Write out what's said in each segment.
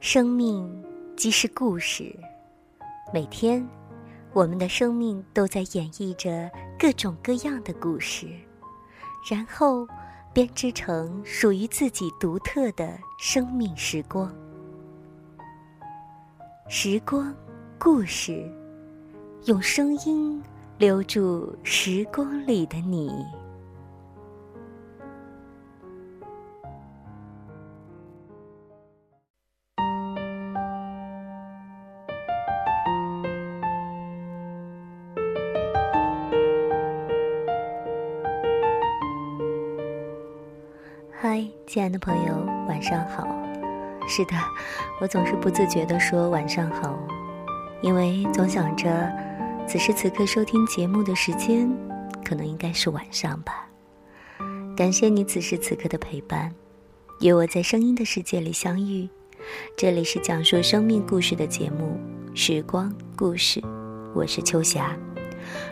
生命即是故事，每天，我们的生命都在演绎着各种各样的故事，然后编织成属于自己独特的生命时光。时光，故事，用声音留住时光里的你。晚上好。是的，我总是不自觉地说晚上好，因为总想着此时此刻收听节目的时间，可能应该是晚上吧。感谢你此时此刻的陪伴，与我在声音的世界里相遇。这里是讲述生命故事的节目《时光故事》，我是秋霞。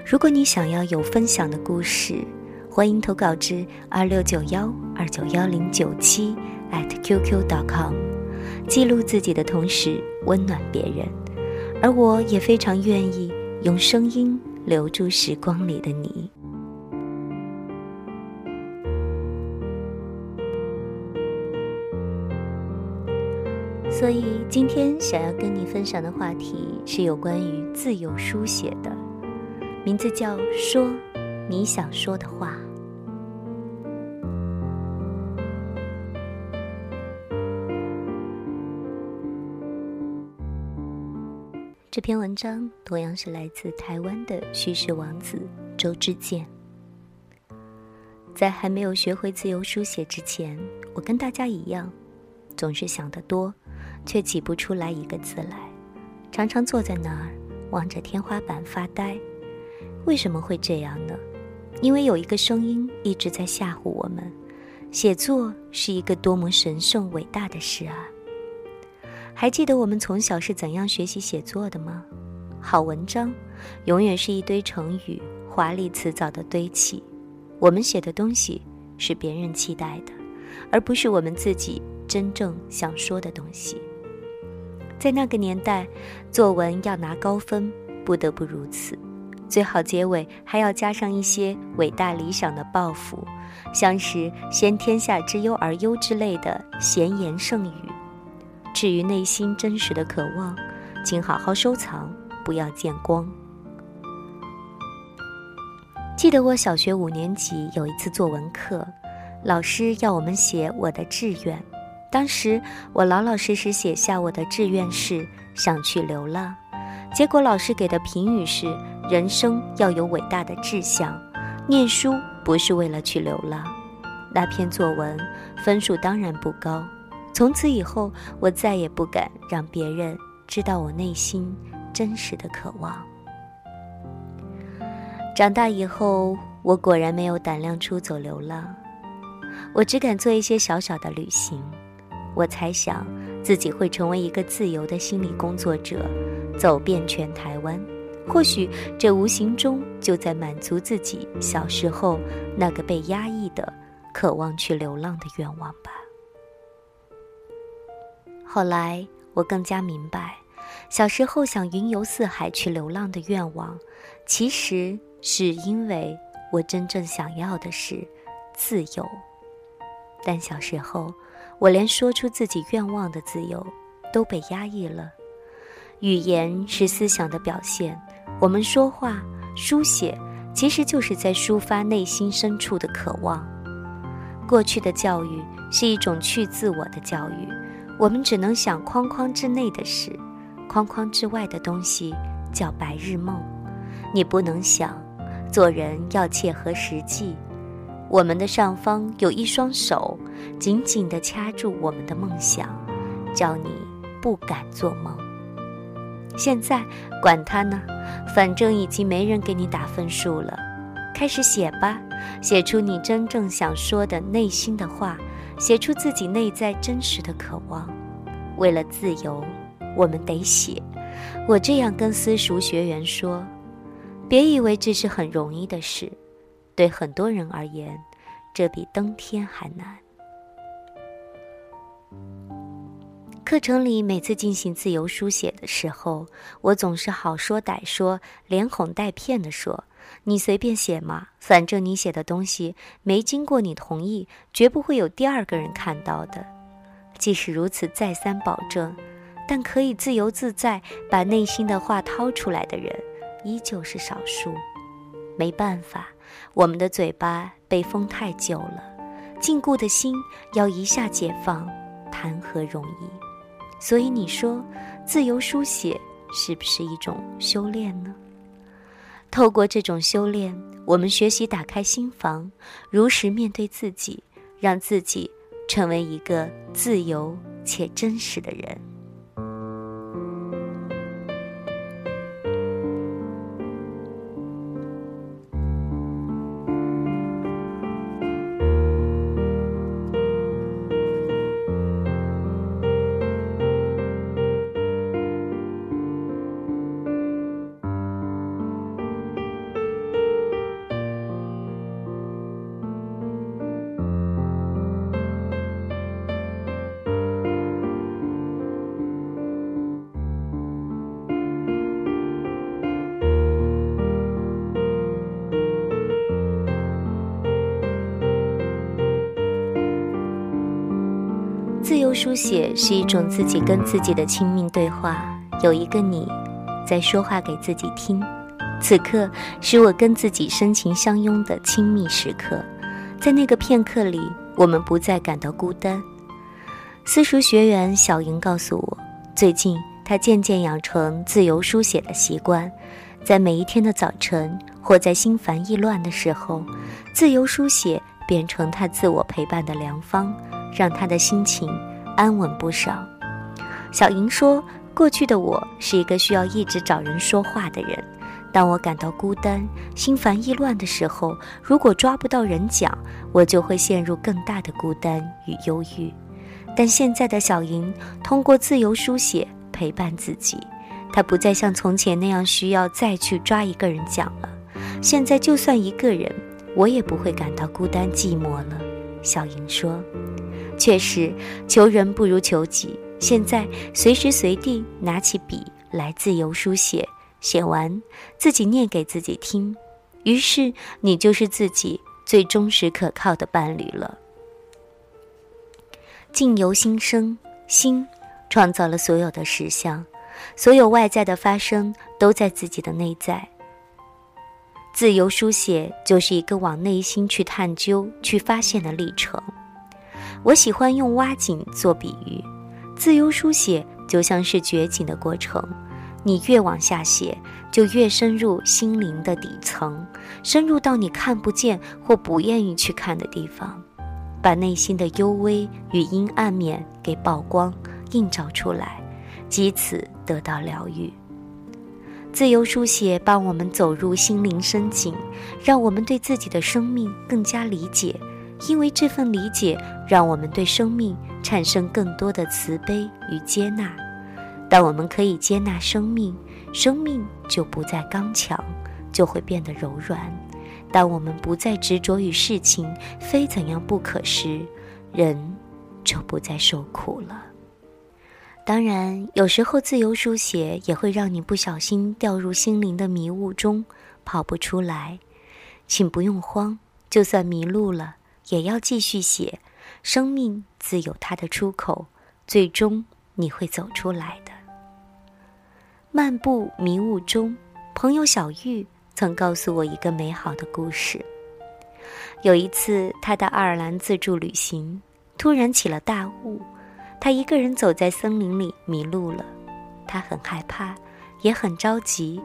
如果你想要有分享的故事，欢迎投稿至二六九幺二九幺零九七 at qq.com，记录自己的同时温暖别人，而我也非常愿意用声音留住时光里的你。所以今天想要跟你分享的话题是有关于自由书写的，名字叫“说你想说的话”。这篇文章同样是来自台湾的叙事王子周志健。在还没有学会自由书写之前，我跟大家一样，总是想得多，却挤不出来一个字来，常常坐在那儿望着天花板发呆。为什么会这样呢？因为有一个声音一直在吓唬我们：写作是一个多么神圣伟大的事啊！还记得我们从小是怎样学习写作的吗？好文章，永远是一堆成语、华丽辞藻的堆砌。我们写的东西是别人期待的，而不是我们自己真正想说的东西。在那个年代，作文要拿高分，不得不如此，最好结尾还要加上一些伟大理想的抱负，像是“先天下之忧而忧”之类的闲言剩语。至于内心真实的渴望，请好好收藏，不要见光。记得我小学五年级有一次作文课，老师要我们写我的志愿。当时我老老实实写下我的志愿是想去流浪，结果老师给的评语是：人生要有伟大的志向，念书不是为了去流浪。那篇作文分数当然不高。从此以后，我再也不敢让别人知道我内心真实的渴望。长大以后，我果然没有胆量出走流浪，我只敢做一些小小的旅行。我猜想自己会成为一个自由的心理工作者，走遍全台湾。或许这无形中就在满足自己小时候那个被压抑的、渴望去流浪的愿望吧。后来我更加明白，小时候想云游四海去流浪的愿望，其实是因为我真正想要的是自由。但小时候，我连说出自己愿望的自由都被压抑了。语言是思想的表现，我们说话、书写，其实就是在抒发内心深处的渴望。过去的教育是一种去自我的教育。我们只能想框框之内的事，框框之外的东西叫白日梦。你不能想，做人要切合实际。我们的上方有一双手，紧紧地掐住我们的梦想，叫你不敢做梦。现在管他呢，反正已经没人给你打分数了，开始写吧，写出你真正想说的内心的话。写出自己内在真实的渴望。为了自由，我们得写。我这样跟私塾学员说：别以为这是很容易的事，对很多人而言，这比登天还难。课程里每次进行自由书写的时候，我总是好说歹说，连哄带骗的说：“你随便写嘛，反正你写的东西没经过你同意，绝不会有第二个人看到的。”即使如此，再三保证，但可以自由自在把内心的话掏出来的人，依旧是少数。没办法，我们的嘴巴被封太久了，禁锢的心要一下解放，谈何容易？所以你说，自由书写是不是一种修炼呢？透过这种修炼，我们学习打开心房，如实面对自己，让自己成为一个自由且真实的人。书写是一种自己跟自己的亲密对话，有一个你，在说话给自己听。此刻是我跟自己深情相拥的亲密时刻，在那个片刻里，我们不再感到孤单。私塾学员小莹告诉我，最近她渐渐养成自由书写的习惯，在每一天的早晨或在心烦意乱的时候，自由书写变成她自我陪伴的良方。让她的心情安稳不少。小莹说：“过去的我是一个需要一直找人说话的人。当我感到孤单、心烦意乱的时候，如果抓不到人讲，我就会陷入更大的孤单与忧郁。但现在的小莹通过自由书写陪伴自己，她不再像从前那样需要再去抓一个人讲了。现在就算一个人，我也不会感到孤单寂寞了。”小莹说。确实，求人不如求己。现在随时随地拿起笔来自由书写，写完自己念给自己听，于是你就是自己最忠实可靠的伴侣了。境由心生，心创造了所有的实相，所有外在的发生都在自己的内在。自由书写就是一个往内心去探究、去发现的历程。我喜欢用挖井做比喻，自由书写就像是掘井的过程，你越往下写，就越深入心灵的底层，深入到你看不见或不愿意去看的地方，把内心的幽微与阴暗面给曝光、映照出来，藉此得到疗愈。自由书写帮我们走入心灵深井，让我们对自己的生命更加理解。因为这份理解，让我们对生命产生更多的慈悲与接纳。当我们可以接纳生命，生命就不再刚强，就会变得柔软。当我们不再执着于事情非怎样不可时，人就不再受苦了。当然，有时候自由书写也会让你不小心掉入心灵的迷雾中，跑不出来。请不用慌，就算迷路了。也要继续写，生命自有它的出口，最终你会走出来的。漫步迷雾中，朋友小玉曾告诉我一个美好的故事。有一次，他到爱尔兰自助旅行，突然起了大雾，他一个人走在森林里迷路了，他很害怕，也很着急。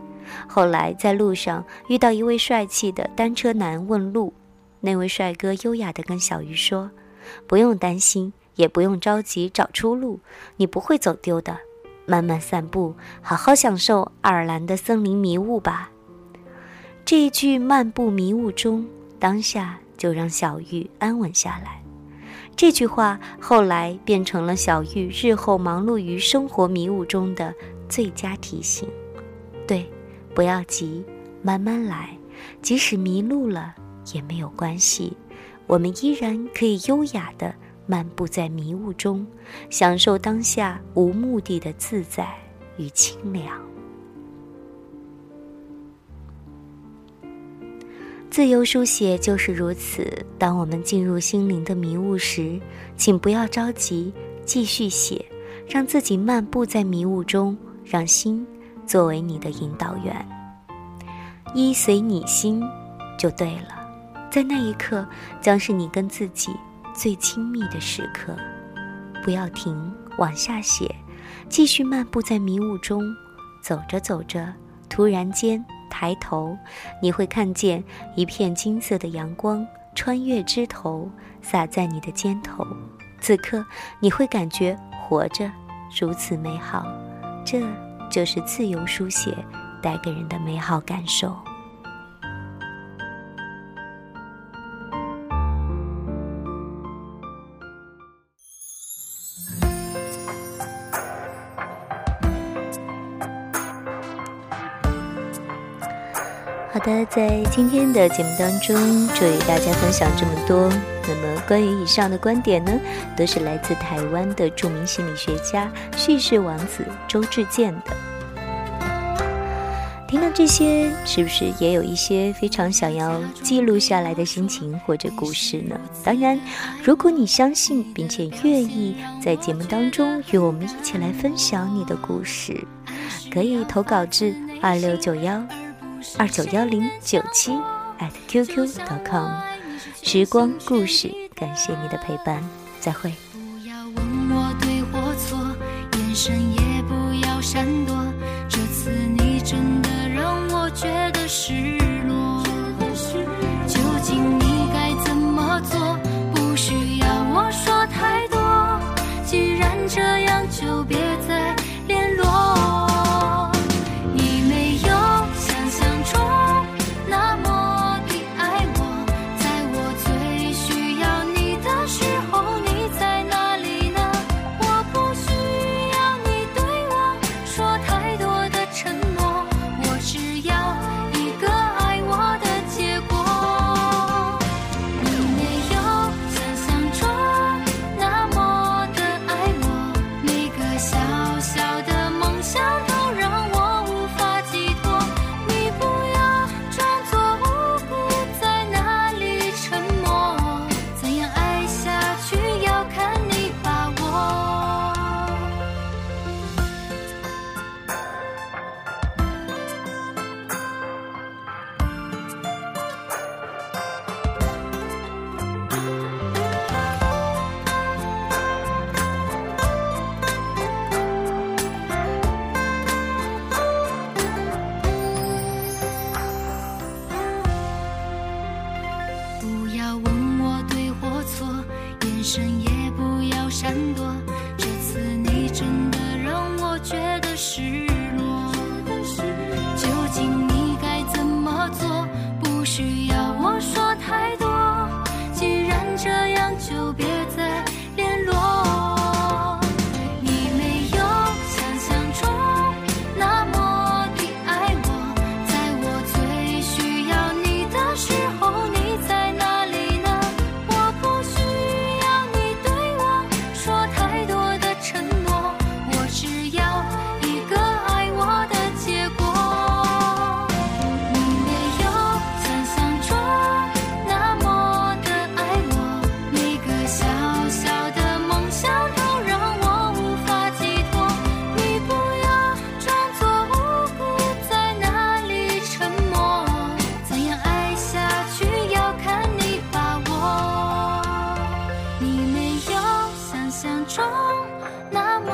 后来在路上遇到一位帅气的单车男问路。那位帅哥优雅地跟小鱼说：“不用担心，也不用着急找出路，你不会走丢的。慢慢散步，好好享受爱尔兰的森林迷雾吧。”这一句“漫步迷雾中”，当下就让小玉安稳下来。这句话后来变成了小玉日后忙碌于生活迷雾中的最佳提醒。对，不要急，慢慢来，即使迷路了。也没有关系，我们依然可以优雅的漫步在迷雾中，享受当下无目的的自在与清凉。自由书写就是如此。当我们进入心灵的迷雾时，请不要着急，继续写，让自己漫步在迷雾中，让心作为你的引导员，依随你心，就对了。在那一刻，将是你跟自己最亲密的时刻。不要停，往下写，继续漫步在迷雾中，走着走着，突然间。抬头，你会看见一片金色的阳光穿越枝头，洒在你的肩头。此刻，你会感觉活着如此美好。这就是自由书写带给人的美好感受。的，在今天的节目当中，就与大家分享这么多。那么，关于以上的观点呢，都是来自台湾的著名心理学家叙事王子周志健的。听到这些，是不是也有一些非常想要记录下来的心情或者故事呢？当然，如果你相信并且愿意在节目当中与我们一起来分享你的故事，可以投稿至二六九幺。二九幺零九七 at qq.com，时光故事，感谢你的陪伴，再会。不要问我对或错，眼神也不要闪躲，这次你真的让我觉得是。想中那么